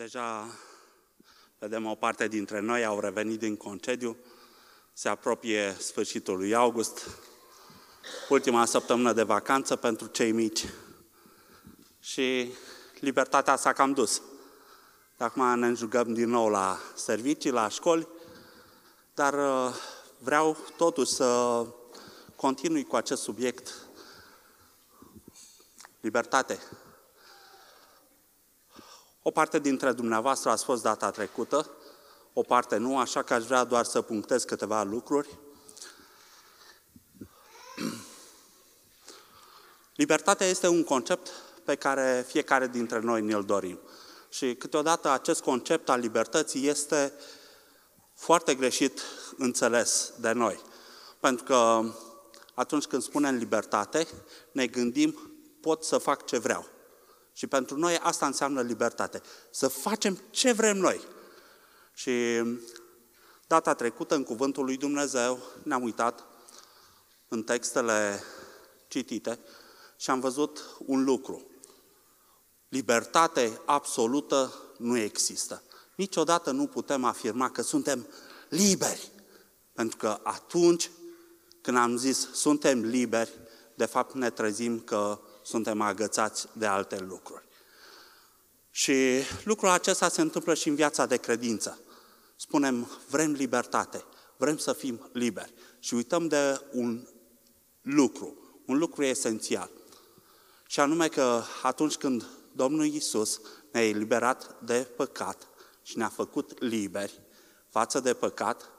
Deja vedem o parte dintre noi au revenit din concediu, se apropie sfârșitul lui august, ultima săptămână de vacanță pentru cei mici și libertatea s-a cam dus. Acum ne înjugăm din nou la servicii, la școli, dar uh, vreau totuși să continui cu acest subiect. Libertate. O parte dintre dumneavoastră ați fost data trecută, o parte nu, așa că aș vrea doar să punctez câteva lucruri. Libertatea este un concept pe care fiecare dintre noi ne-l dorim. Și câteodată acest concept al libertății este foarte greșit înțeles de noi. Pentru că atunci când spunem libertate, ne gândim, pot să fac ce vreau. Și pentru noi asta înseamnă libertate. Să facem ce vrem noi. Și data trecută, în Cuvântul lui Dumnezeu, ne-am uitat în textele citite și am văzut un lucru. Libertate absolută nu există. Niciodată nu putem afirma că suntem liberi. Pentru că atunci când am zis suntem liberi, de fapt ne trezim că suntem agățați de alte lucruri. Și lucrul acesta se întâmplă și în viața de credință. Spunem, vrem libertate, vrem să fim liberi. Și uităm de un lucru, un lucru esențial. Și anume că atunci când Domnul Isus ne-a eliberat de păcat și ne-a făcut liberi față de păcat,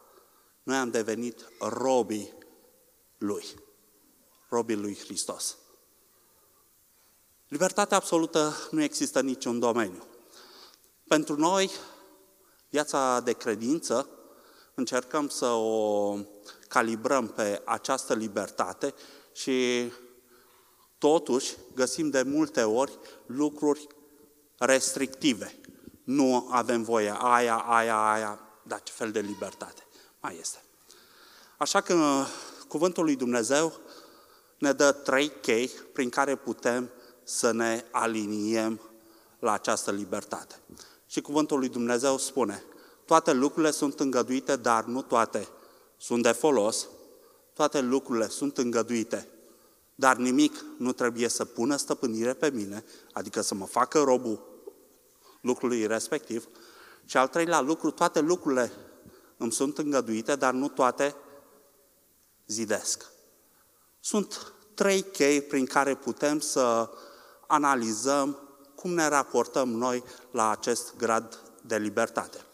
noi am devenit robii Lui, robii Lui Hristos. Libertatea absolută nu există în niciun domeniu. Pentru noi, viața de credință, încercăm să o calibrăm pe această libertate și totuși găsim de multe ori lucruri restrictive. Nu avem voie aia, aia, aia, dar ce fel de libertate mai este. Așa că cuvântul lui Dumnezeu ne dă trei chei prin care putem să ne aliniem la această libertate. Și cuvântul lui Dumnezeu spune, toate lucrurile sunt îngăduite, dar nu toate sunt de folos, toate lucrurile sunt îngăduite, dar nimic nu trebuie să pună stăpânire pe mine, adică să mă facă robul lucrului respectiv. Și al treilea lucru, toate lucrurile îmi sunt îngăduite, dar nu toate zidesc. Sunt trei chei prin care putem să analizăm cum ne raportăm noi la acest grad de libertate.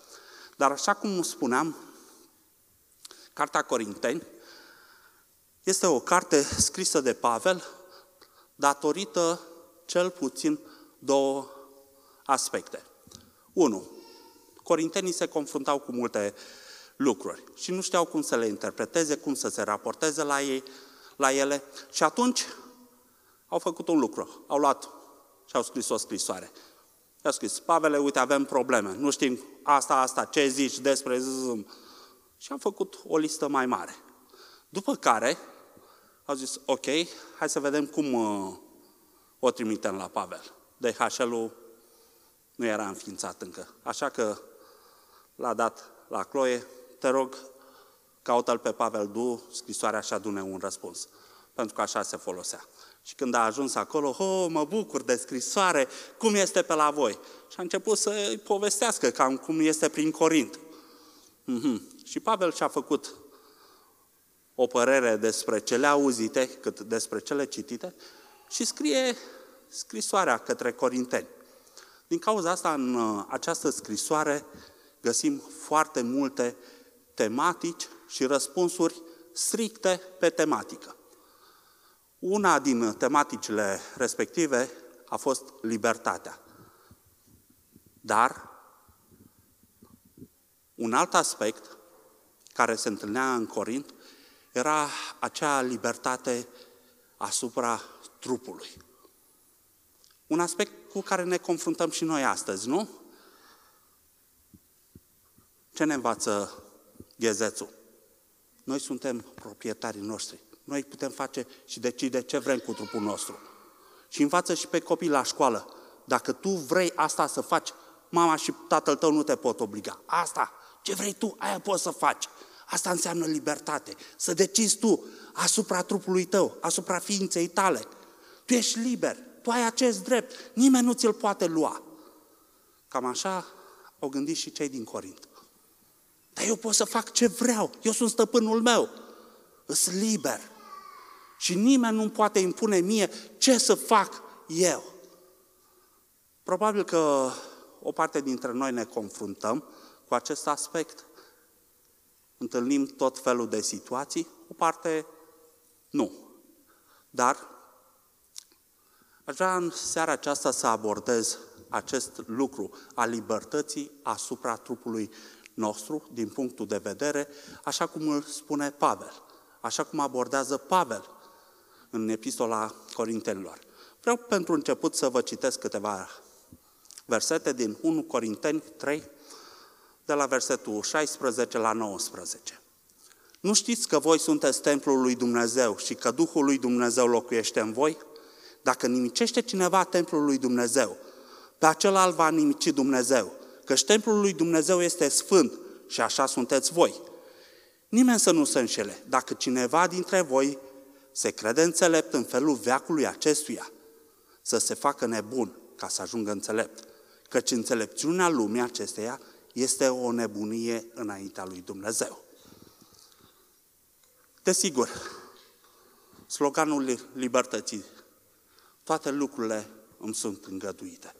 Dar așa cum spuneam, Cartea Corinteni este o carte scrisă de Pavel datorită cel puțin două aspecte. Unu, Corintenii se confruntau cu multe lucruri și nu știau cum să le interpreteze, cum să se raporteze la ei, la ele. Și atunci au făcut un lucru. Au luat și au scris o scrisoare. I-au scris, Pavele, uite, avem probleme. Nu știm asta, asta, ce zici despre zâm. Și au făcut o listă mai mare. După care au zis, ok, hai să vedem cum uh, o trimitem la Pavel. DHL-ul nu era înființat încă. Așa că l-a dat la Chloe, te rog, caută-l pe Pavel Du, scrisoarea și adune un răspuns. Pentru că așa se folosea. Și când a ajuns acolo, oh, mă bucur de scrisoare, cum este pe la voi? Și a început să îi povestească cam cum este prin Corint. Mm-hmm. Și Pavel și-a făcut o părere despre cele auzite, cât despre cele citite, și scrie scrisoarea către Corinteni. Din cauza asta, în uh, această scrisoare găsim foarte multe tematici și răspunsuri stricte pe tematică. Una din tematicile respective a fost libertatea. Dar un alt aspect care se întâlnea în Corint era acea libertate asupra trupului. Un aspect cu care ne confruntăm și noi astăzi, nu? Ce ne învață ghezețul? Noi suntem proprietarii noștri. Noi putem face și decide ce vrem cu trupul nostru. Și învață și pe copii la școală. Dacă tu vrei asta să faci, mama și tatăl tău nu te pot obliga. Asta, ce vrei tu, aia poți să faci. Asta înseamnă libertate. Să decizi tu asupra trupului tău, asupra ființei tale. Tu ești liber, tu ai acest drept, nimeni nu ți-l poate lua. Cam așa au gândit și cei din Corint. Dar eu pot să fac ce vreau, eu sunt stăpânul meu, sunt liber. Și nimeni nu poate impune mie ce să fac eu. Probabil că o parte dintre noi ne confruntăm cu acest aspect, întâlnim tot felul de situații, o parte nu. Dar aș vrea în seara aceasta să abordez acest lucru a libertății asupra trupului nostru, din punctul de vedere, așa cum îl spune Pavel, așa cum abordează Pavel în epistola Corintenilor. Vreau pentru început să vă citesc câteva versete din 1 Corinteni 3, de la versetul 16 la 19. Nu știți că voi sunteți templul lui Dumnezeu și că Duhul lui Dumnezeu locuiește în voi? Dacă nimicește cineva templul lui Dumnezeu, pe acela îl va nimici Dumnezeu, căci templul lui Dumnezeu este sfânt și așa sunteți voi. Nimeni să nu se înșele. Dacă cineva dintre voi se crede înțelept în felul veacului acestuia, să se facă nebun ca să ajungă înțelept. Căci înțelepciunea lumii acesteia este o nebunie înaintea lui Dumnezeu. Desigur, sloganul libertății, toate lucrurile îmi sunt îngăduite.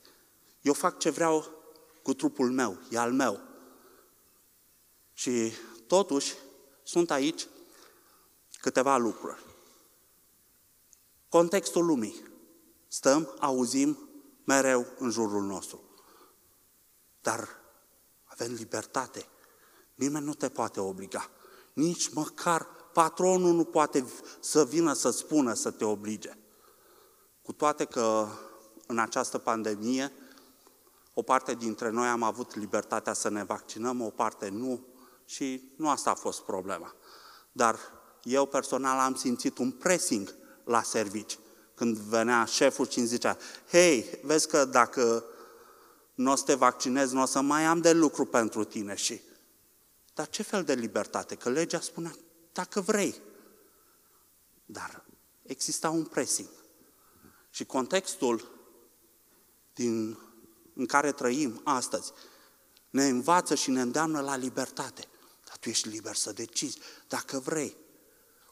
Eu fac ce vreau cu trupul meu, e al meu. Și totuși sunt aici câteva lucruri. Contextul lumii. Stăm, auzim mereu în jurul nostru. Dar avem libertate. Nimeni nu te poate obliga. Nici măcar patronul nu poate să vină să spună să te oblige. Cu toate că în această pandemie o parte dintre noi am avut libertatea să ne vaccinăm, o parte nu și nu asta a fost problema. Dar eu personal am simțit un pressing la servici. Când venea șeful și îmi zicea, hei, vezi că dacă nu o să te vaccinezi, nu o să mai am de lucru pentru tine și... Dar ce fel de libertate? Că legea spunea, dacă vrei. Dar exista un pressing. Și contextul din, în care trăim astăzi ne învață și ne îndeamnă la libertate. Dar tu ești liber să decizi, dacă vrei.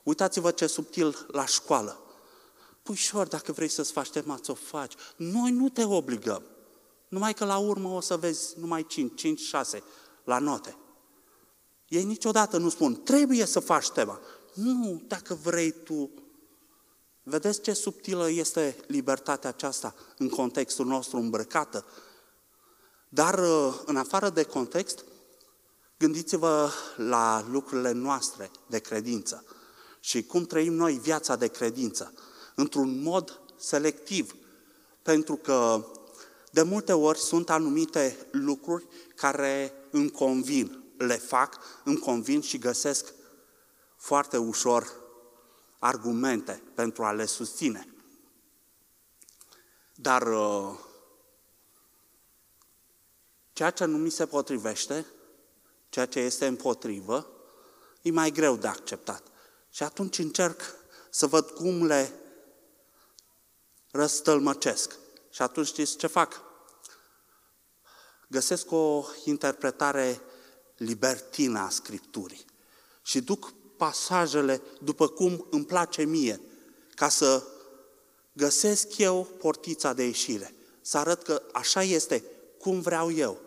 Uitați-vă ce subtil la școală. Puișor, dacă vrei să-ți faci tema, ți-o faci. Noi nu te obligăm. Numai că la urmă o să vezi numai 5, 5, 6 la note. Ei niciodată nu spun, trebuie să faci tema. Nu, dacă vrei tu. Vedeți ce subtilă este libertatea aceasta în contextul nostru îmbrăcată. Dar uh, în afară de context, gândiți-vă la lucrurile noastre de credință și cum trăim noi viața de credință, într-un mod selectiv, pentru că de multe ori sunt anumite lucruri care îmi convin, le fac, îmi convin și găsesc foarte ușor argumente pentru a le susține. Dar uh, ceea ce nu mi se potrivește, ceea ce este împotrivă, e mai greu de acceptat. Și atunci încerc să văd cum le răstălmăcesc. Și atunci știți ce fac? Găsesc o interpretare libertină a Scripturii și duc pasajele după cum îmi place mie, ca să găsesc eu portița de ieșire, să arăt că așa este, cum vreau eu.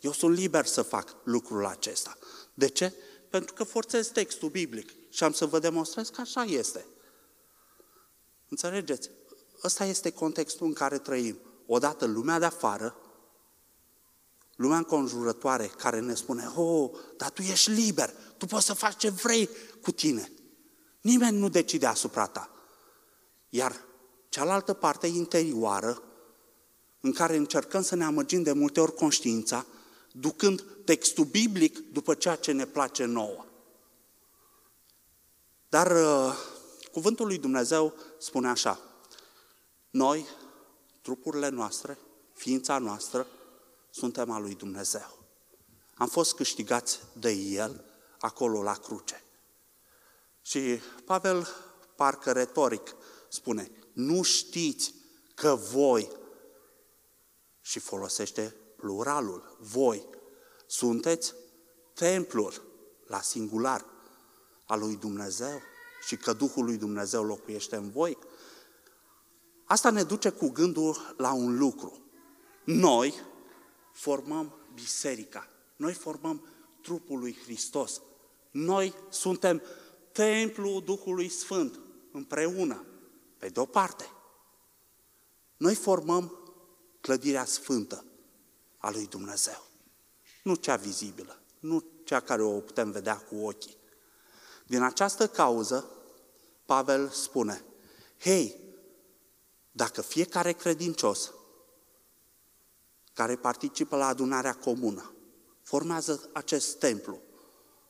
Eu sunt liber să fac lucrul acesta. De ce? Pentru că forțez textul biblic și am să vă demonstrez că așa este. Înțelegeți? Ăsta este contextul în care trăim. Odată lumea de afară, lumea înconjurătoare care ne spune, oh, dar tu ești liber, tu poți să faci ce vrei cu tine. Nimeni nu decide asupra ta. Iar cealaltă parte interioară, în care încercăm să ne amăgim de multe ori conștiința, ducând textul biblic după ceea ce ne place nouă. Dar uh, cuvântul lui Dumnezeu spune așa, noi, trupurile noastre, ființa noastră, suntem al lui Dumnezeu. Am fost câștigați de El acolo la cruce. Și Pavel, parcă retoric, spune, nu știți că voi, și folosește pluralul, voi, sunteți templul la singular al lui Dumnezeu și că Duhul lui Dumnezeu locuiește în voi? Asta ne duce cu gândul la un lucru. Noi formăm biserica. Noi formăm trupul lui Hristos. Noi suntem templul Duhului Sfânt împreună, pe de-o parte. Noi formăm clădirea sfântă a lui Dumnezeu. Nu cea vizibilă, nu cea care o putem vedea cu ochii. Din această cauză, Pavel spune, hei, dacă fiecare credincios care participă la adunarea comună formează acest templu,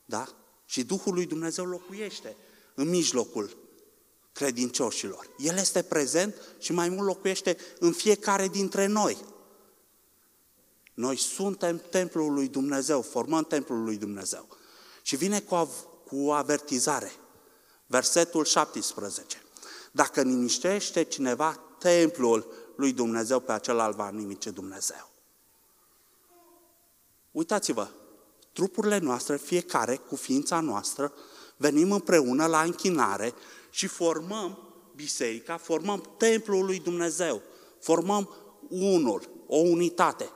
da? Și Duhul lui Dumnezeu locuiește în mijlocul credincioșilor. El este prezent și mai mult locuiește în fiecare dintre noi. Noi suntem templul lui Dumnezeu, formăm templul lui Dumnezeu. Și vine cu, av- cu avertizare. Versetul 17. Dacă nimiștește cineva templul lui Dumnezeu, pe acela îl va nimice Dumnezeu. Uitați-vă, trupurile noastre, fiecare cu ființa noastră, venim împreună la închinare și formăm biserica, formăm templul lui Dumnezeu, formăm unul, o unitate.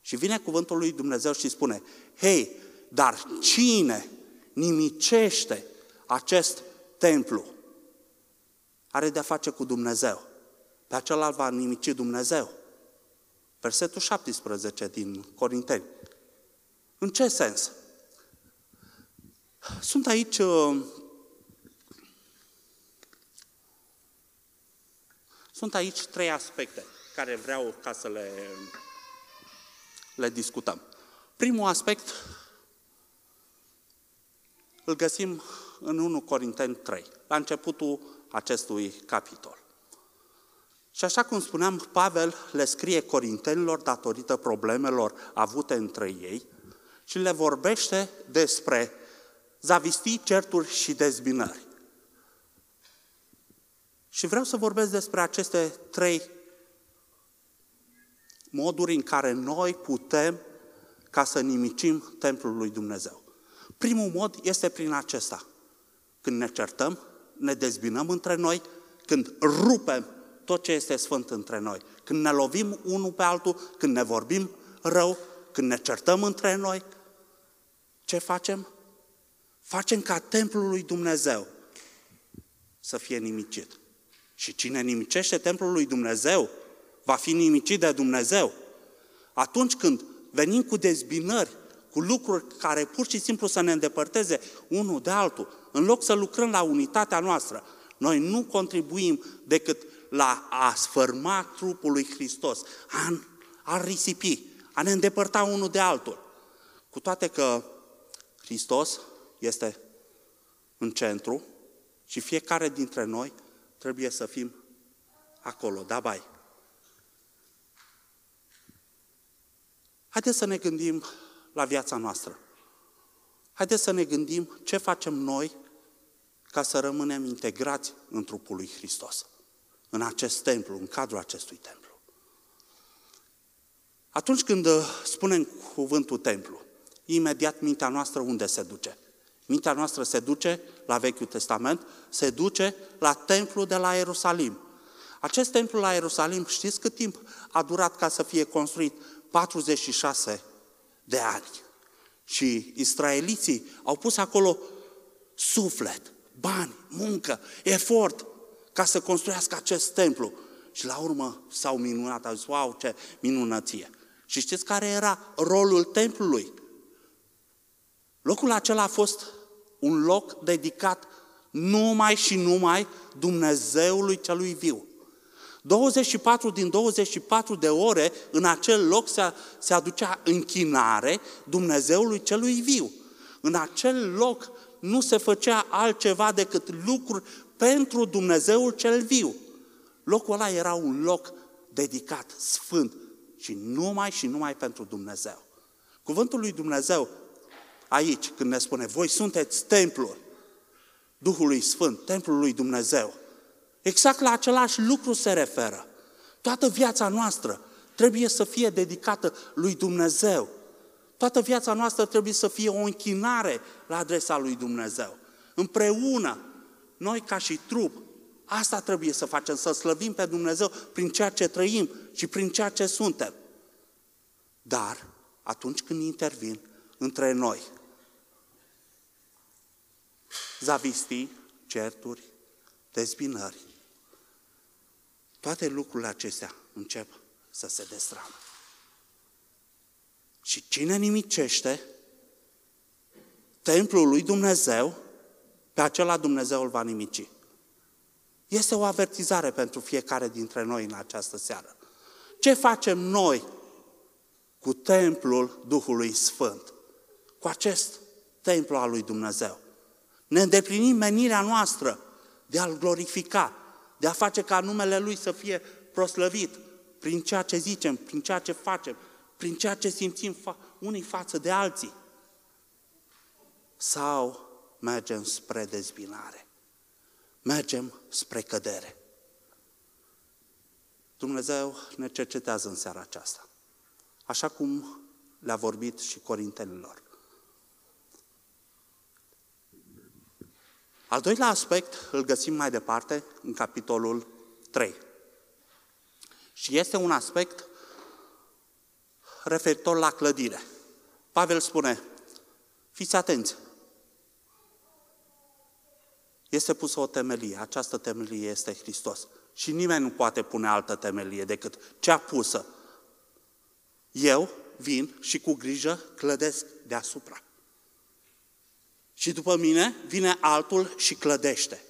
Și vine cuvântul lui Dumnezeu și spune, hei, dar cine nimicește acest templu? Are de-a face cu Dumnezeu. Pe acela va nimici Dumnezeu. Versetul 17 din Corinteni. În ce sens? Sunt aici uh, Sunt aici trei aspecte care vreau ca să le, le discutăm. Primul aspect îl găsim în 1 Corinteni 3, la începutul acestui capitol. Și așa cum spuneam, Pavel le scrie corintenilor datorită problemelor avute între ei și le vorbește despre zavistii, certuri și dezbinări. Și vreau să vorbesc despre aceste trei moduri în care noi putem ca să nimicim templul lui Dumnezeu. Primul mod este prin acesta. Când ne certăm, ne dezbinăm între noi, când rupem tot ce este sfânt între noi, când ne lovim unul pe altul, când ne vorbim rău, când ne certăm între noi, ce facem? Facem ca templul lui Dumnezeu să fie nimicit. Și cine nimicește templul lui Dumnezeu, va fi nimicit de Dumnezeu. Atunci când venim cu dezbinări, cu lucruri care pur și simplu să ne îndepărteze unul de altul, în loc să lucrăm la unitatea noastră, noi nu contribuim decât la a sfârma trupul lui Hristos, a, a risipi, a ne îndepărta unul de altul. Cu toate că Hristos este în centru și fiecare dintre noi trebuie să fim acolo, da, bai. Haideți să ne gândim la viața noastră. Haideți să ne gândim ce facem noi ca să rămânem integrați în trupul lui Hristos, în acest templu, în cadrul acestui templu. Atunci când uh, spunem cuvântul templu, imediat mintea noastră unde se duce? Mintea noastră se duce la Vechiul Testament, se duce la templul de la Ierusalim. Acest templu la Ierusalim, știți cât timp a durat ca să fie construit? 46 de ani. Și israeliții au pus acolo suflet, bani, muncă, efort ca să construiască acest templu. Și la urmă s-au minunat, au zis, wow, ce minunăție. Și știți care era rolul templului? Locul acela a fost un loc dedicat numai și numai Dumnezeului celui viu. 24 din 24 de ore în acel loc se, se aducea închinare Dumnezeului celui viu. În acel loc nu se făcea altceva decât lucruri pentru Dumnezeul cel viu. Locul ăla era un loc dedicat, sfânt, și numai și numai pentru Dumnezeu. Cuvântul lui Dumnezeu aici, când ne spune, voi sunteți templul Duhului Sfânt, templul lui Dumnezeu, exact la același lucru se referă. Toată viața noastră trebuie să fie dedicată lui Dumnezeu. Toată viața noastră trebuie să fie o închinare la adresa lui Dumnezeu. Împreună, noi ca și trup, asta trebuie să facem, să slăvim pe Dumnezeu prin ceea ce trăim și prin ceea ce suntem. Dar, atunci când intervin între noi, zavistii, certuri, dezbinări, toate lucrurile acestea încep să se destramă. Și cine nimicește templul lui Dumnezeu, pe acela Dumnezeu îl va nimici. Este o avertizare pentru fiecare dintre noi în această seară. Ce facem noi cu templul Duhului Sfânt? Cu acest templu al lui Dumnezeu. Ne îndeplinim menirea noastră de a-L glorifica, de a face ca numele Lui să fie proslăvit prin ceea ce zicem, prin ceea ce facem, prin ceea ce simțim unii față de alții. Sau mergem spre dezbinare, mergem spre cădere. Dumnezeu ne cercetează în seara aceasta, așa cum le-a vorbit și corintenilor. Al doilea aspect îl găsim mai departe în capitolul 3. Și este un aspect referitor la clădire. Pavel spune, fiți atenți, este pusă o temelie, această temelie este Hristos. Și nimeni nu poate pune altă temelie decât cea pusă. Eu vin și cu grijă clădesc deasupra. Și după mine vine altul și clădește.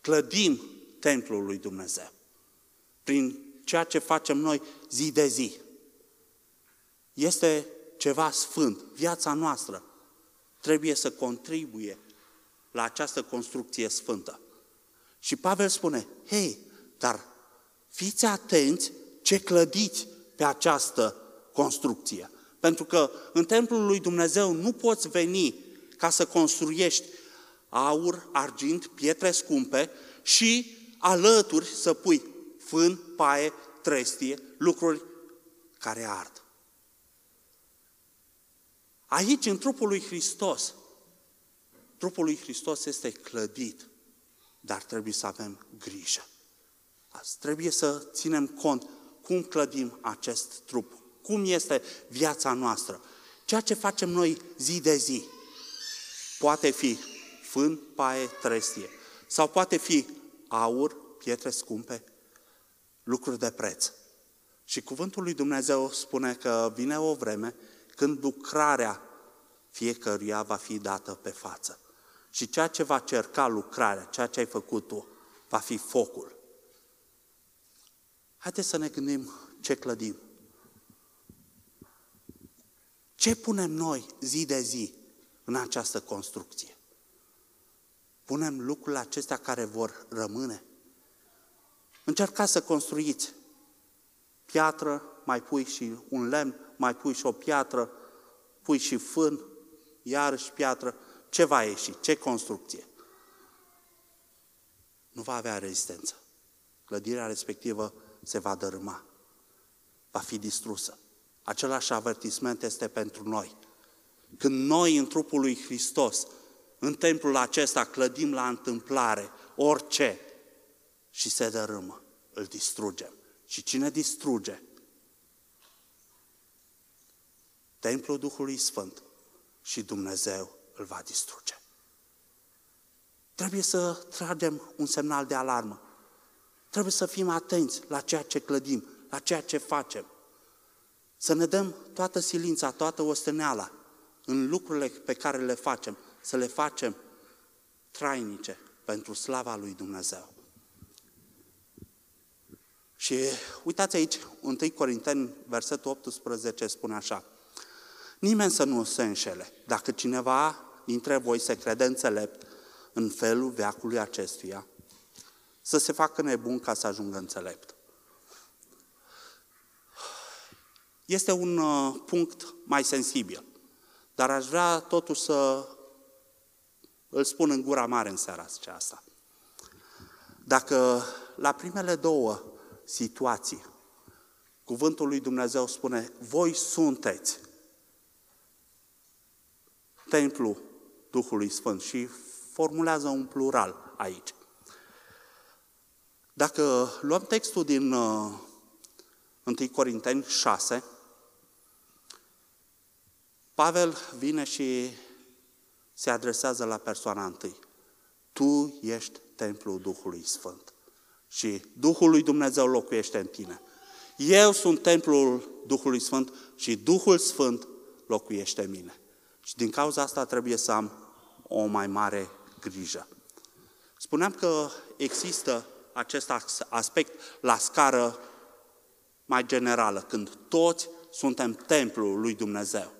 Clădim templul lui Dumnezeu. Prin ceea ce facem noi zi de zi. Este ceva sfânt. Viața noastră trebuie să contribuie la această construcție sfântă. Și Pavel spune, hei, dar fiți atenți ce clădiți pe această construcție. Pentru că în templul lui Dumnezeu nu poți veni ca să construiești aur, argint, pietre scumpe și alături să pui fân, paie, trestie, lucruri care ard. Aici, în trupul lui Hristos, trupul lui Hristos este clădit, dar trebuie să avem grijă. Azi trebuie să ținem cont cum clădim acest trup, cum este viața noastră. Ceea ce facem noi zi de zi poate fi fân, paie, trestie, sau poate fi aur, pietre scumpe, lucruri de preț. Și cuvântul lui Dumnezeu spune că vine o vreme când lucrarea fiecăruia va fi dată pe față. Și ceea ce va cerca lucrarea, ceea ce ai făcut tu, va fi focul. Haideți să ne gândim ce clădim. Ce punem noi zi de zi în această construcție? Punem lucrurile acestea care vor rămâne? Încercați să construiți. Piatră, mai pui și un lemn, mai pui și o piatră, pui și fân, iarăși piatră. Ce va ieși? Ce construcție? Nu va avea rezistență. Clădirea respectivă se va dărâma. Va fi distrusă. Același avertisment este pentru noi. Când noi, în trupul lui Hristos, în templul acesta, clădim la întâmplare orice, și se dărâmă, îl distrugem. Și cine distruge? Templul Duhului Sfânt și Dumnezeu îl va distruge. Trebuie să tragem un semnal de alarmă. Trebuie să fim atenți la ceea ce clădim, la ceea ce facem. Să ne dăm toată silința, toată osteneala în lucrurile pe care le facem, să le facem trainice pentru slava lui Dumnezeu. Și uitați aici, 1 Corinteni, versetul 18, spune așa. Nimeni să nu se înșele. Dacă cineva dintre voi se crede înțelept în felul veacului acestuia, să se facă nebun ca să ajungă înțelept. Este un uh, punct mai sensibil, dar aș vrea totuși să îl spun în gura mare în seara aceasta. Dacă la primele două situații cuvântul lui Dumnezeu spune, voi sunteți templu Duhului Sfânt și formulează un plural aici. Dacă luăm textul din uh, 1 Corinteni 6, Pavel vine și se adresează la persoana întâi. Tu ești templul Duhului Sfânt și Duhul lui Dumnezeu locuiește în tine. Eu sunt templul Duhului Sfânt și Duhul Sfânt locuiește în mine. Și din cauza asta trebuie să am o mai mare grijă. Spuneam că există acest aspect la scară mai generală, când toți suntem templul lui Dumnezeu.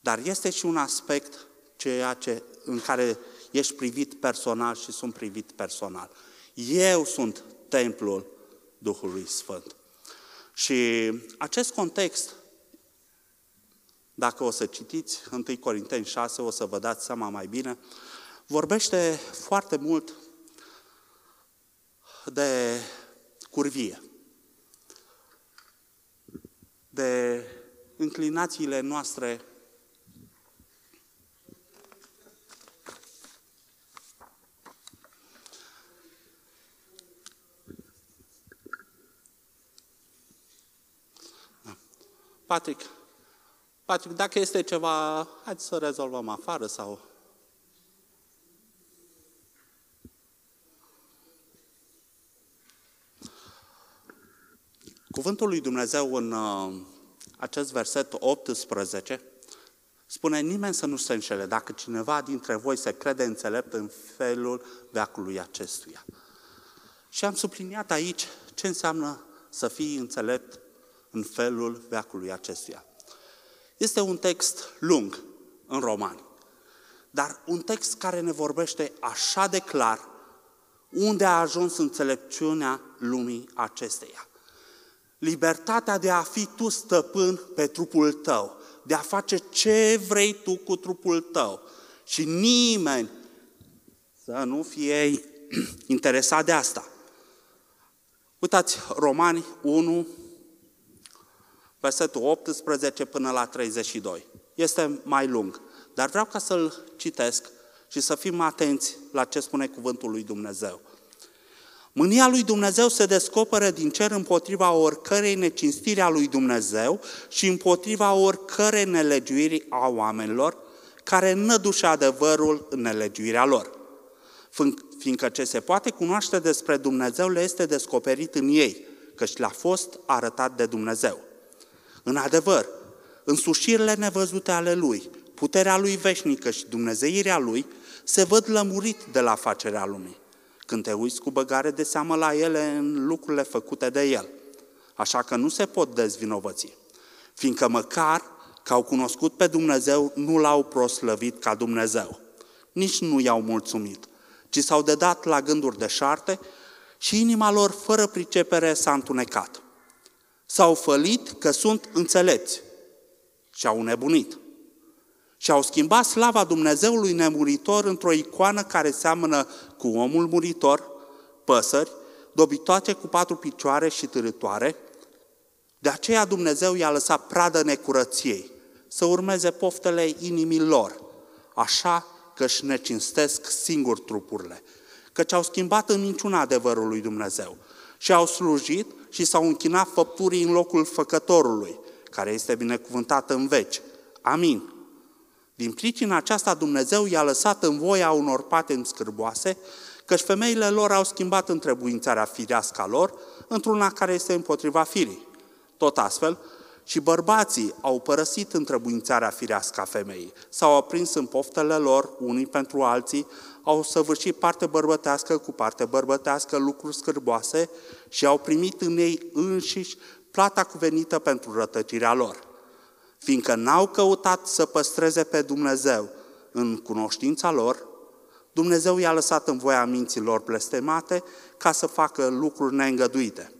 Dar este și un aspect ceea ce, în care ești privit personal și sunt privit personal. Eu sunt templul Duhului Sfânt. Și acest context, dacă o să citiți 1 Corinteni 6, o să vă dați seama mai bine, vorbește foarte mult de curvie, de înclinațiile noastre. Patrick, Patrick, dacă este ceva, hai să rezolvăm afară sau... Cuvântul lui Dumnezeu în uh, acest verset 18 spune nimeni să nu se înșele dacă cineva dintre voi se crede înțelept în felul veacului acestuia. Și am subliniat aici ce înseamnă să fii înțelept în felul veacului acestuia. Este un text lung în romani, dar un text care ne vorbește așa de clar unde a ajuns înțelepciunea lumii acesteia. Libertatea de a fi tu stăpân pe trupul tău, de a face ce vrei tu cu trupul tău și nimeni să nu fie interesat de asta. Uitați, Romani 1, versetul 18 până la 32. Este mai lung, dar vreau ca să-l citesc și să fim atenți la ce spune cuvântul lui Dumnezeu. Mânia lui Dumnezeu se descoperă din cer împotriva oricărei necinstiri a lui Dumnezeu și împotriva oricărei nelegiuiri a oamenilor care nădușe adevărul în nelegiuirea lor. Fiindcă ce se poate cunoaște despre Dumnezeu le este descoperit în ei, căci le-a fost arătat de Dumnezeu. În adevăr, însușirile nevăzute ale Lui, puterea Lui veșnică și dumnezeirea Lui se văd lămurit de la facerea lumii, când te uiți cu băgare de seamă la ele în lucrurile făcute de El. Așa că nu se pot dezvinovăți, fiindcă măcar că au cunoscut pe Dumnezeu, nu l-au proslăvit ca Dumnezeu. Nici nu i-au mulțumit, ci s-au dedat la gânduri de șarte și inima lor, fără pricepere, s-a întunecat s-au fălit că sunt înțelepți și au nebunit. Și au schimbat slava Dumnezeului nemuritor într-o icoană care seamănă cu omul muritor, păsări, dobitoace cu patru picioare și târătoare. De aceea Dumnezeu i-a lăsat pradă necurăției, să urmeze poftele inimii lor, așa că își necinstesc singur trupurile, căci au schimbat în niciun adevărul lui Dumnezeu și au slujit și s-au închinat făpturii în locul făcătorului, care este binecuvântat în veci. Amin. Din pricina aceasta Dumnezeu i-a lăsat în voia unor patenți scârboase, căci femeile lor au schimbat întrebuințarea firească lor într-una care este împotriva firii. Tot astfel, și bărbații au părăsit întrebuințarea firească a femeii, s-au aprins în poftele lor unii pentru alții, au săvârșit parte bărbătească cu parte bărbătească lucruri scârboase și au primit în ei înșiși plata cuvenită pentru rătăcirea lor. Fiindcă n-au căutat să păstreze pe Dumnezeu în cunoștința lor, Dumnezeu i-a lăsat în voia minților blestemate ca să facă lucruri neîngăduite.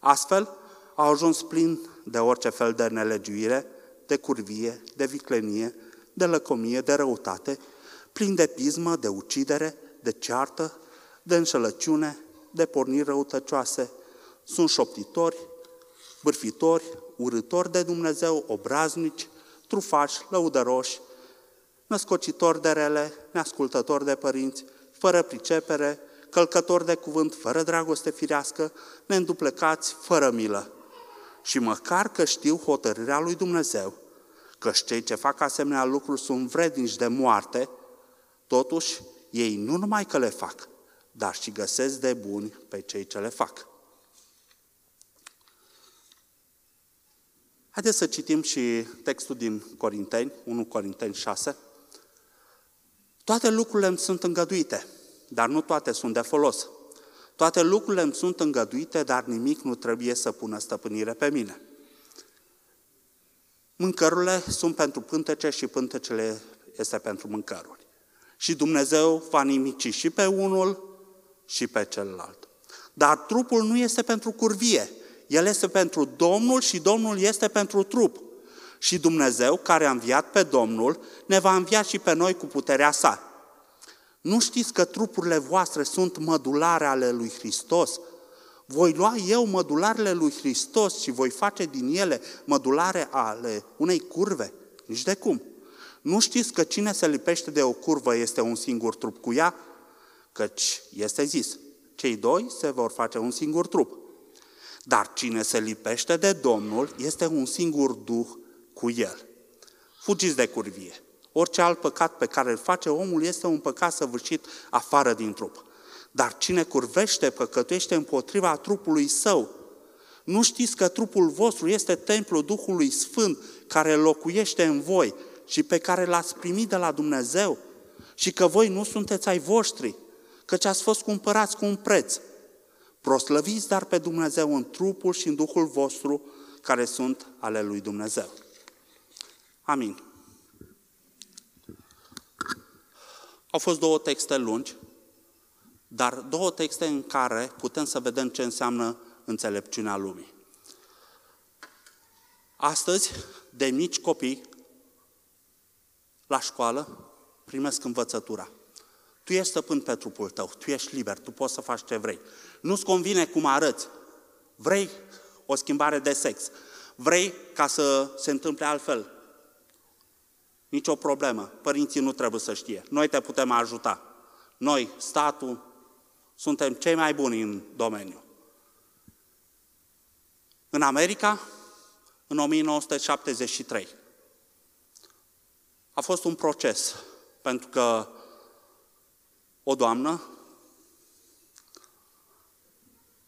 Astfel, au ajuns plin de orice fel de nelegiuire, de curvie, de viclenie, de lăcomie, de răutate, plin de pismă, de ucidere, de ceartă, de înșelăciune, de porniri răutăcioase. Sunt șoptitori, bârfitori, urători de Dumnezeu, obraznici, trufași, lăudăroși, născocitori de rele, neascultători de părinți, fără pricepere, călcători de cuvânt, fără dragoste firească, neînduplecați, fără milă. Și măcar că știu hotărârea lui Dumnezeu, că cei ce fac asemenea lucruri sunt vrednici de moarte, totuși ei nu numai că le fac, dar și găsesc de buni pe cei ce le fac. Haideți să citim și textul din Corinteni, 1 Corinteni 6. Toate lucrurile îmi sunt îngăduite, dar nu toate sunt de folos. Toate lucrurile îmi sunt îngăduite, dar nimic nu trebuie să pună stăpânire pe mine. Mâncărurile sunt pentru pântece și pântecele este pentru mâncăruri. Și Dumnezeu va nimici și pe unul și pe celălalt. Dar trupul nu este pentru curvie, el este pentru Domnul și Domnul este pentru trup. Și Dumnezeu, care a înviat pe Domnul, ne va învia și pe noi cu puterea sa. Nu știți că trupurile voastre sunt mădulare ale lui Hristos? Voi lua eu mădularele lui Hristos și voi face din ele mădulare ale unei curve? Nici de cum. Nu știți că cine se lipește de o curvă este un singur trup cu ea? Căci este zis, cei doi se vor face un singur trup. Dar cine se lipește de Domnul este un singur duh cu el. Fugiți de curvie. Orice alt păcat pe care îl face omul este un păcat săvârșit afară din trup. Dar cine curvește, păcătuiește împotriva trupului său. Nu știți că trupul vostru este templul Duhului Sfânt care locuiește în voi și pe care l-ați primit de la Dumnezeu și că voi nu sunteți ai voștri, căci ați fost cumpărați cu un preț. Proslăviți dar pe Dumnezeu în trupul și în Duhul vostru, care sunt ale lui Dumnezeu. Amin. Au fost două texte lungi, dar două texte în care putem să vedem ce înseamnă înțelepciunea lumii. Astăzi, de mici copii, la școală, primesc învățătura. Tu ești stăpân pe trupul tău, tu ești liber, tu poți să faci ce vrei. Nu-ți convine cum arăți. Vrei o schimbare de sex. Vrei ca să se întâmple altfel. Nici o problemă. Părinții nu trebuie să știe. Noi te putem ajuta. Noi, statul, suntem cei mai buni în domeniu. În America, în 1973, a fost un proces, pentru că o doamnă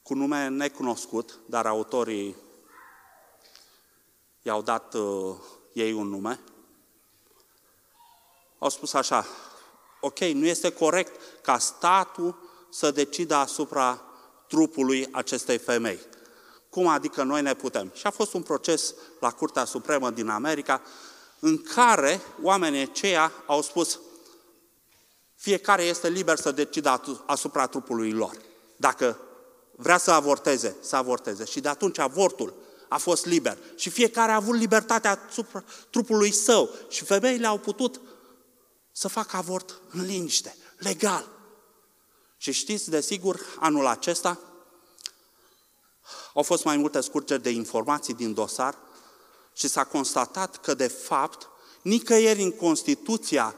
cu nume necunoscut, dar autorii i-au dat uh, ei un nume, au spus așa, ok, nu este corect ca statul să decidă asupra trupului acestei femei. Cum adică noi ne putem? Și a fost un proces la Curtea Supremă din America în care oamenii aceia au spus fiecare este liber să decidă asupra trupului lor. Dacă vrea să avorteze, să avorteze. Și de atunci avortul a fost liber. Și fiecare a avut libertatea asupra trupului său. Și femeile au putut să facă avort în liniște, legal. Și știți, desigur, anul acesta au fost mai multe scurgeri de informații din dosar și s-a constatat că, de fapt, nicăieri în Constituția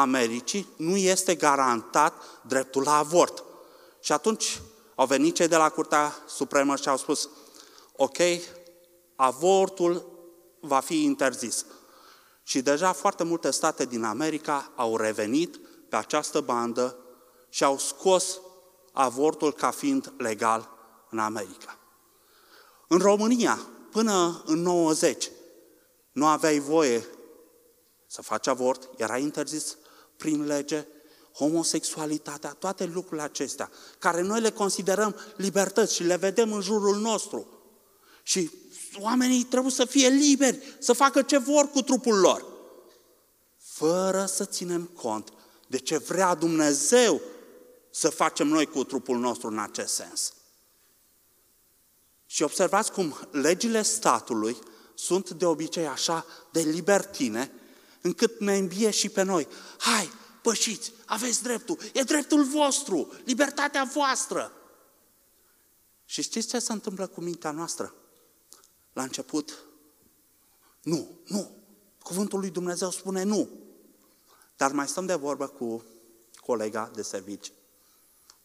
Americii nu este garantat dreptul la avort. Și atunci au venit cei de la Curtea Supremă și au spus, ok, avortul va fi interzis. Și deja foarte multe state din America au revenit pe această bandă și au scos avortul ca fiind legal în America. În România, până în 90, nu aveai voie să faci avort, era interzis prin lege, homosexualitatea, toate lucrurile acestea, care noi le considerăm libertăți și le vedem în jurul nostru. Și oamenii trebuie să fie liberi, să facă ce vor cu trupul lor, fără să ținem cont de ce vrea Dumnezeu să facem noi cu trupul nostru în acest sens. Și observați cum legile statului sunt de obicei așa de libertine, încât ne îmbie și pe noi. Hai, pășiți, aveți dreptul, e dreptul vostru, libertatea voastră. Și știți ce se întâmplă cu mintea noastră? La început, nu, nu. Cuvântul lui Dumnezeu spune nu. Dar mai stăm de vorbă cu colega de servici,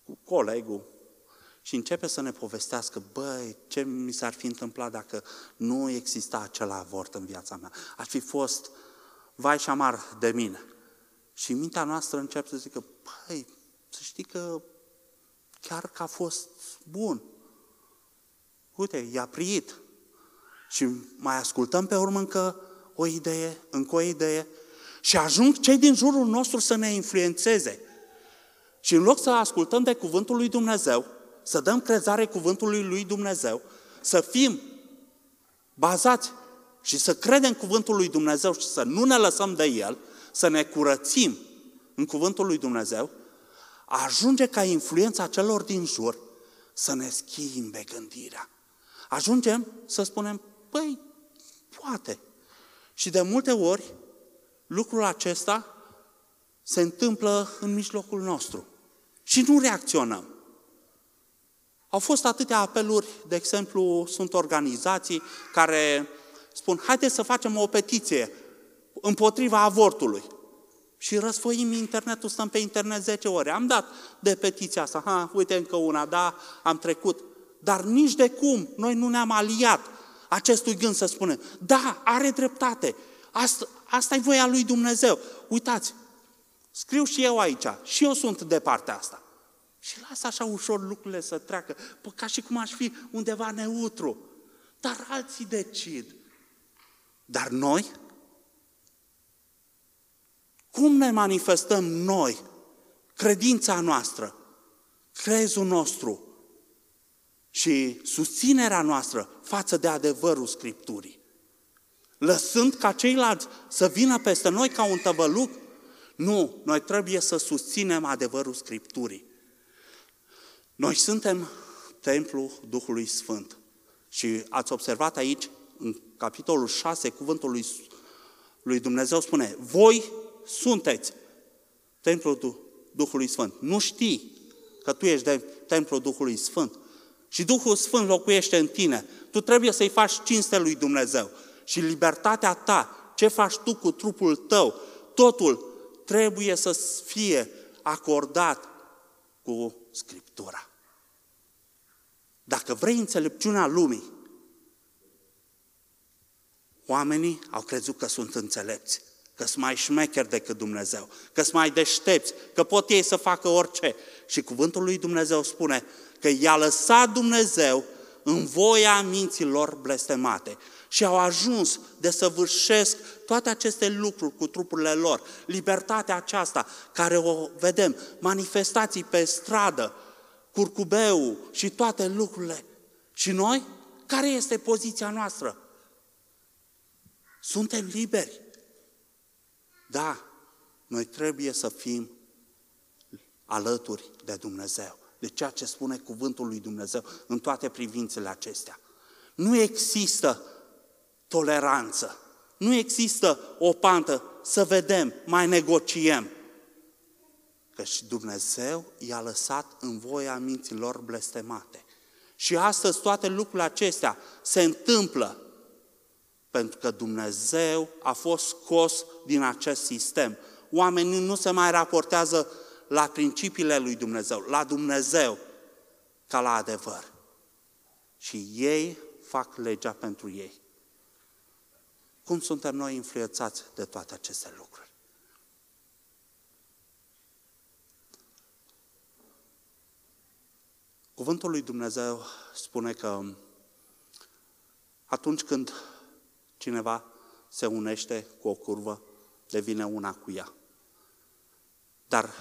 cu colegul, și începe să ne povestească, băi, ce mi s-ar fi întâmplat dacă nu exista acel avort în viața mea. Aș fi fost vai și amar de mine. Și mintea noastră începe să zică, băi, să știi că chiar că a fost bun. Uite, i-a priit. Și mai ascultăm pe urmă încă o idee, încă o idee, și ajung cei din jurul nostru să ne influențeze. Și în loc să ascultăm de cuvântul lui Dumnezeu, să dăm crezare cuvântului lui Dumnezeu, să fim bazați și să credem cuvântul lui Dumnezeu și să nu ne lăsăm de el, să ne curățim în cuvântul lui Dumnezeu, ajunge ca influența celor din jur să ne schimbe gândirea. Ajungem să spunem, păi, poate. Și de multe ori, lucrul acesta se întâmplă în mijlocul nostru. Și nu reacționăm. Au fost atâtea apeluri, de exemplu, sunt organizații care spun, haideți să facem o petiție împotriva avortului. Și răsfoim internetul, stăm pe internet 10 ore. Am dat de petiția asta, ha, uite încă una, da, am trecut. Dar nici de cum noi nu ne-am aliat acestui gând să spunem, da, are dreptate, asta, asta e voia lui Dumnezeu. Uitați, scriu și eu aici, și eu sunt de partea asta. Și lasă așa ușor lucrurile să treacă, pă, ca și cum aș fi undeva neutru. Dar alții decid. Dar noi? Cum ne manifestăm noi credința noastră, crezul nostru și susținerea noastră față de adevărul Scripturii? Lăsând ca ceilalți să vină peste noi ca un tăvăluc? Nu, noi trebuie să susținem adevărul Scripturii. Noi suntem templul Duhului Sfânt. Și ați observat aici, în capitolul 6, cuvântul lui, lui Dumnezeu spune, voi sunteți templul Duhului Sfânt. Nu știi că tu ești de templul Duhului Sfânt. Și Duhul Sfânt locuiește în tine. Tu trebuie să-i faci cinste lui Dumnezeu. Și libertatea ta, ce faci tu cu trupul tău, totul trebuie să fie acordat cu Scriptura. Dacă vrei înțelepciunea lumii, oamenii au crezut că sunt înțelepți, că sunt mai șmecheri decât Dumnezeu, că sunt mai deștepți, că pot ei să facă orice. Și cuvântul lui Dumnezeu spune că i-a lăsat Dumnezeu în voia minților blestemate și au ajuns de să vârșesc toate aceste lucruri cu trupurile lor. Libertatea aceasta care o vedem, manifestații pe stradă, curcubeu și toate lucrurile. Și noi? Care este poziția noastră? Suntem liberi. Da, noi trebuie să fim alături de Dumnezeu, de ceea ce spune cuvântul lui Dumnezeu în toate privințele acestea. Nu există toleranță, nu există o pantă să vedem, mai negociem. Că și Dumnezeu i-a lăsat în voia minților blestemate. Și astăzi toate lucrurile acestea se întâmplă pentru că Dumnezeu a fost scos din acest sistem. Oamenii nu se mai raportează la principiile lui Dumnezeu, la Dumnezeu, ca la adevăr. Și ei fac legea pentru ei. Cum suntem noi influențați de toate aceste lucruri? Cuvântul lui Dumnezeu spune că atunci când cineva se unește cu o curvă, devine una cu ea. Dar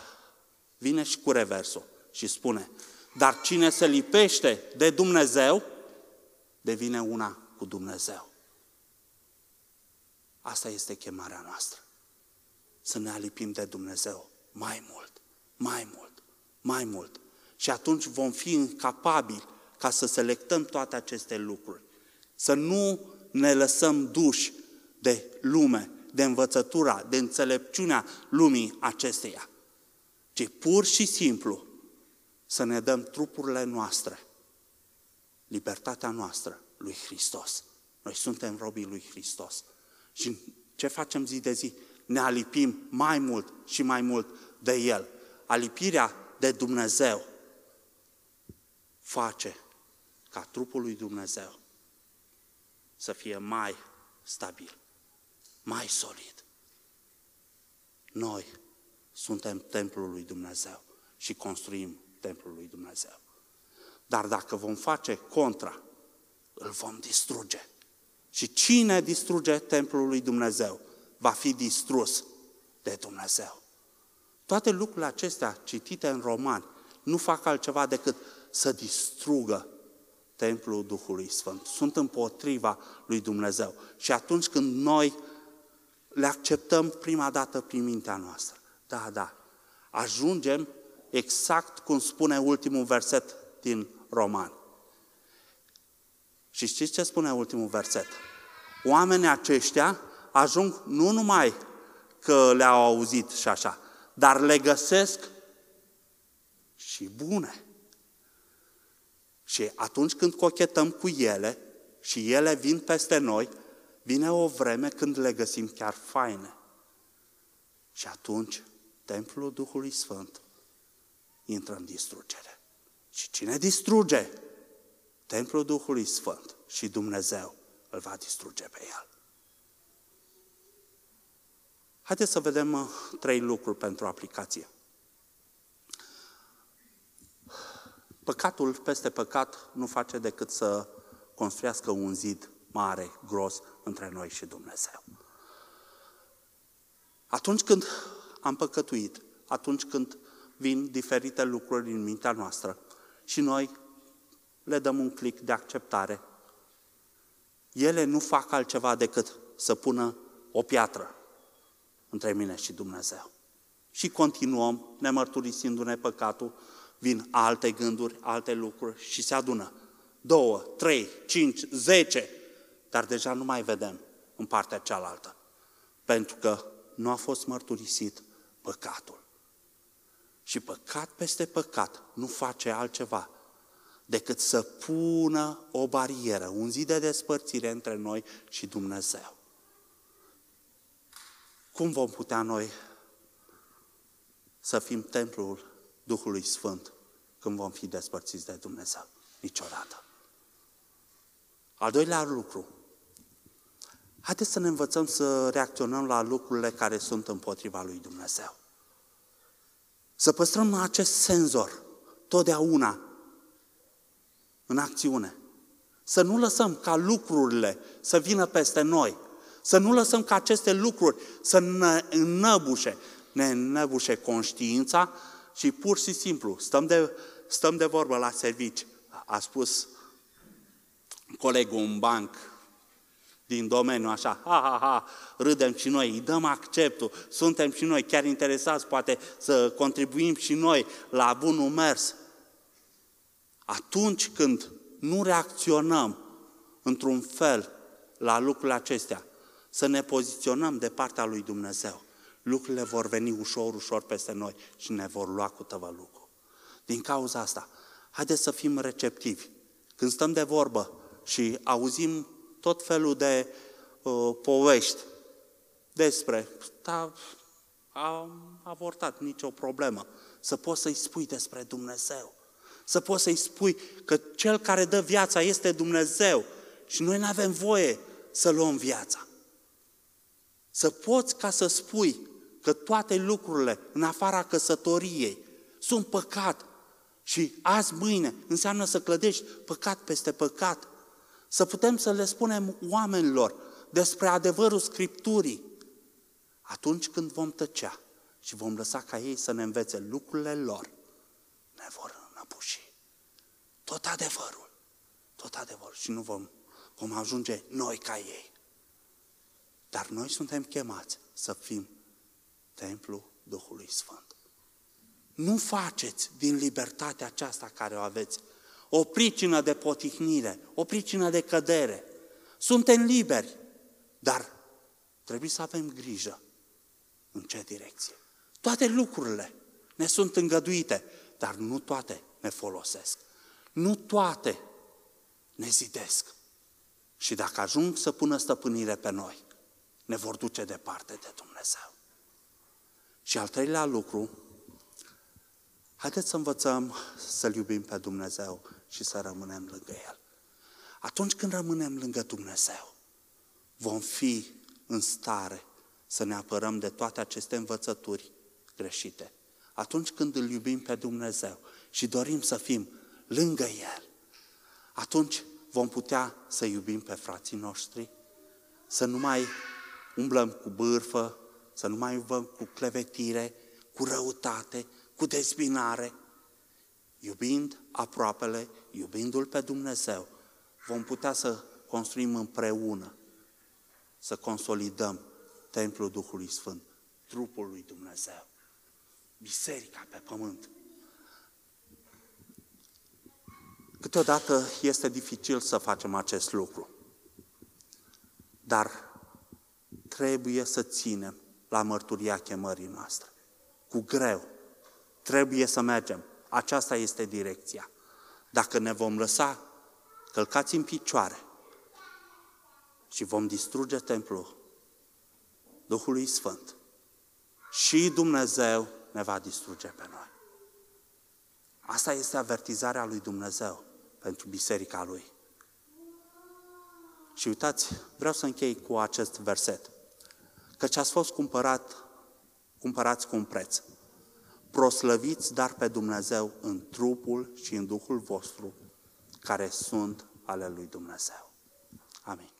vine și cu reversul și spune, dar cine se lipește de Dumnezeu, devine una cu Dumnezeu. Asta este chemarea noastră. Să ne alipim de Dumnezeu mai mult, mai mult, mai mult. Și atunci vom fi capabili ca să selectăm toate aceste lucruri. Să nu ne lăsăm duși de lume, de învățătura, de înțelepciunea lumii acesteia, ci pur și simplu să ne dăm trupurile noastre, libertatea noastră lui Hristos. Noi suntem robii lui Hristos. Și ce facem zi de zi? Ne alipim mai mult și mai mult de El. Alipirea de Dumnezeu face ca trupul lui Dumnezeu să fie mai stabil, mai solid. Noi suntem templul lui Dumnezeu și construim templul lui Dumnezeu. Dar dacă vom face contra, îl vom distruge. Și cine distruge templul lui Dumnezeu va fi distrus de Dumnezeu. Toate lucrurile acestea citite în romani nu fac altceva decât să distrugă templul Duhului Sfânt. Sunt împotriva lui Dumnezeu. Și atunci când noi le acceptăm prima dată prin mintea noastră, da, da, ajungem exact cum spune ultimul verset din Roman. Și știți ce spune ultimul verset? Oamenii aceștia ajung nu numai că le-au auzit și așa, dar le găsesc și bune. Și atunci când cochetăm cu ele și ele vin peste noi, vine o vreme când le găsim chiar faine. Și atunci templul Duhului Sfânt intră în distrugere. Și cine distruge templul Duhului Sfânt și Dumnezeu îl va distruge pe el. Haideți să vedem uh, trei lucruri pentru aplicație. Păcatul peste păcat nu face decât să construiască un zid mare, gros, între noi și Dumnezeu. Atunci când am păcătuit, atunci când vin diferite lucruri în mintea noastră și noi le dăm un click de acceptare, ele nu fac altceva decât să pună o piatră între mine și Dumnezeu. Și continuăm, nemărturisindu-ne păcatul, vin alte gânduri, alte lucruri și se adună. Două, trei, cinci, zece, dar deja nu mai vedem în partea cealaltă. Pentru că nu a fost mărturisit păcatul. Și păcat peste păcat nu face altceva decât să pună o barieră, un zid de despărțire între noi și Dumnezeu. Cum vom putea noi să fim templul Duhului Sfânt când vom fi despărțiți de Dumnezeu? Niciodată. Al doilea lucru. Haideți să ne învățăm să reacționăm la lucrurile care sunt împotriva lui Dumnezeu. Să păstrăm acest senzor totdeauna în acțiune. Să nu lăsăm ca lucrurile să vină peste noi. Să nu lăsăm ca aceste lucruri să ne înnăbușe, ne înnăbușe conștiința și pur și simplu stăm de, stăm de vorbă la servici. A spus colegul în banc din domeniu, așa, ha, ha, ha, râdem și noi, îi dăm acceptul, suntem și noi chiar interesați, poate să contribuim și noi la bunul mers. Atunci când nu reacționăm într-un fel la lucrurile acestea, să ne poziționăm de partea lui Dumnezeu, lucrurile vor veni ușor, ușor peste noi și ne vor lua cu tăvălucul. Din cauza asta, haideți să fim receptivi. Când stăm de vorbă și auzim tot felul de uh, povești despre, da, am avortat, nicio problemă, să poți să-i spui despre Dumnezeu. Să poți să-i spui că cel care dă viața este Dumnezeu și noi nu avem voie să luăm viața. Să poți ca să spui că toate lucrurile în afara căsătoriei sunt păcat și azi, mâine, înseamnă să clădești păcat peste păcat. Să putem să le spunem oamenilor despre adevărul Scripturii. Atunci când vom tăcea și vom lăsa ca ei să ne învețe lucrurile lor, ne vor înăbuși. Tot adevărul. Tot adevărul. Și nu vom, vom ajunge noi ca ei. Dar noi suntem chemați să fim templu Duhului Sfânt. Nu faceți din libertatea aceasta care o aveți o pricină de potihnire, o pricină de cădere. Suntem liberi, dar trebuie să avem grijă în ce direcție. Toate lucrurile ne sunt îngăduite, dar nu toate ne folosesc. Nu toate ne zidesc. Și dacă ajung să pună stăpânire pe noi, ne vor duce departe de Dumnezeu. Și al treilea lucru, haideți să învățăm să-L iubim pe Dumnezeu și să rămânem lângă El. Atunci când rămânem lângă Dumnezeu, vom fi în stare să ne apărăm de toate aceste învățături greșite. Atunci când îl iubim pe Dumnezeu și dorim să fim lângă El, atunci vom putea să iubim pe frații noștri, să nu mai umblăm cu bârfă, să nu mai umblăm cu clevetire, cu răutate, cu dezbinare. Iubind aproapele, iubindu-L pe Dumnezeu, vom putea să construim împreună, să consolidăm templul Duhului Sfânt, trupul lui Dumnezeu, biserica pe pământ. Câteodată este dificil să facem acest lucru, dar trebuie să ținem la mărturia chemării noastre. Cu greu. Trebuie să mergem. Aceasta este direcția. Dacă ne vom lăsa călcați în picioare și vom distruge templul Duhului Sfânt, și Dumnezeu ne va distruge pe noi. Asta este avertizarea lui Dumnezeu pentru biserica lui. Și uitați, vreau să închei cu acest verset. Căci ați fost cumpărat, cumpărați cu un preț. Proslăviți dar pe Dumnezeu în trupul și în Duhul vostru, care sunt ale lui Dumnezeu. Amin.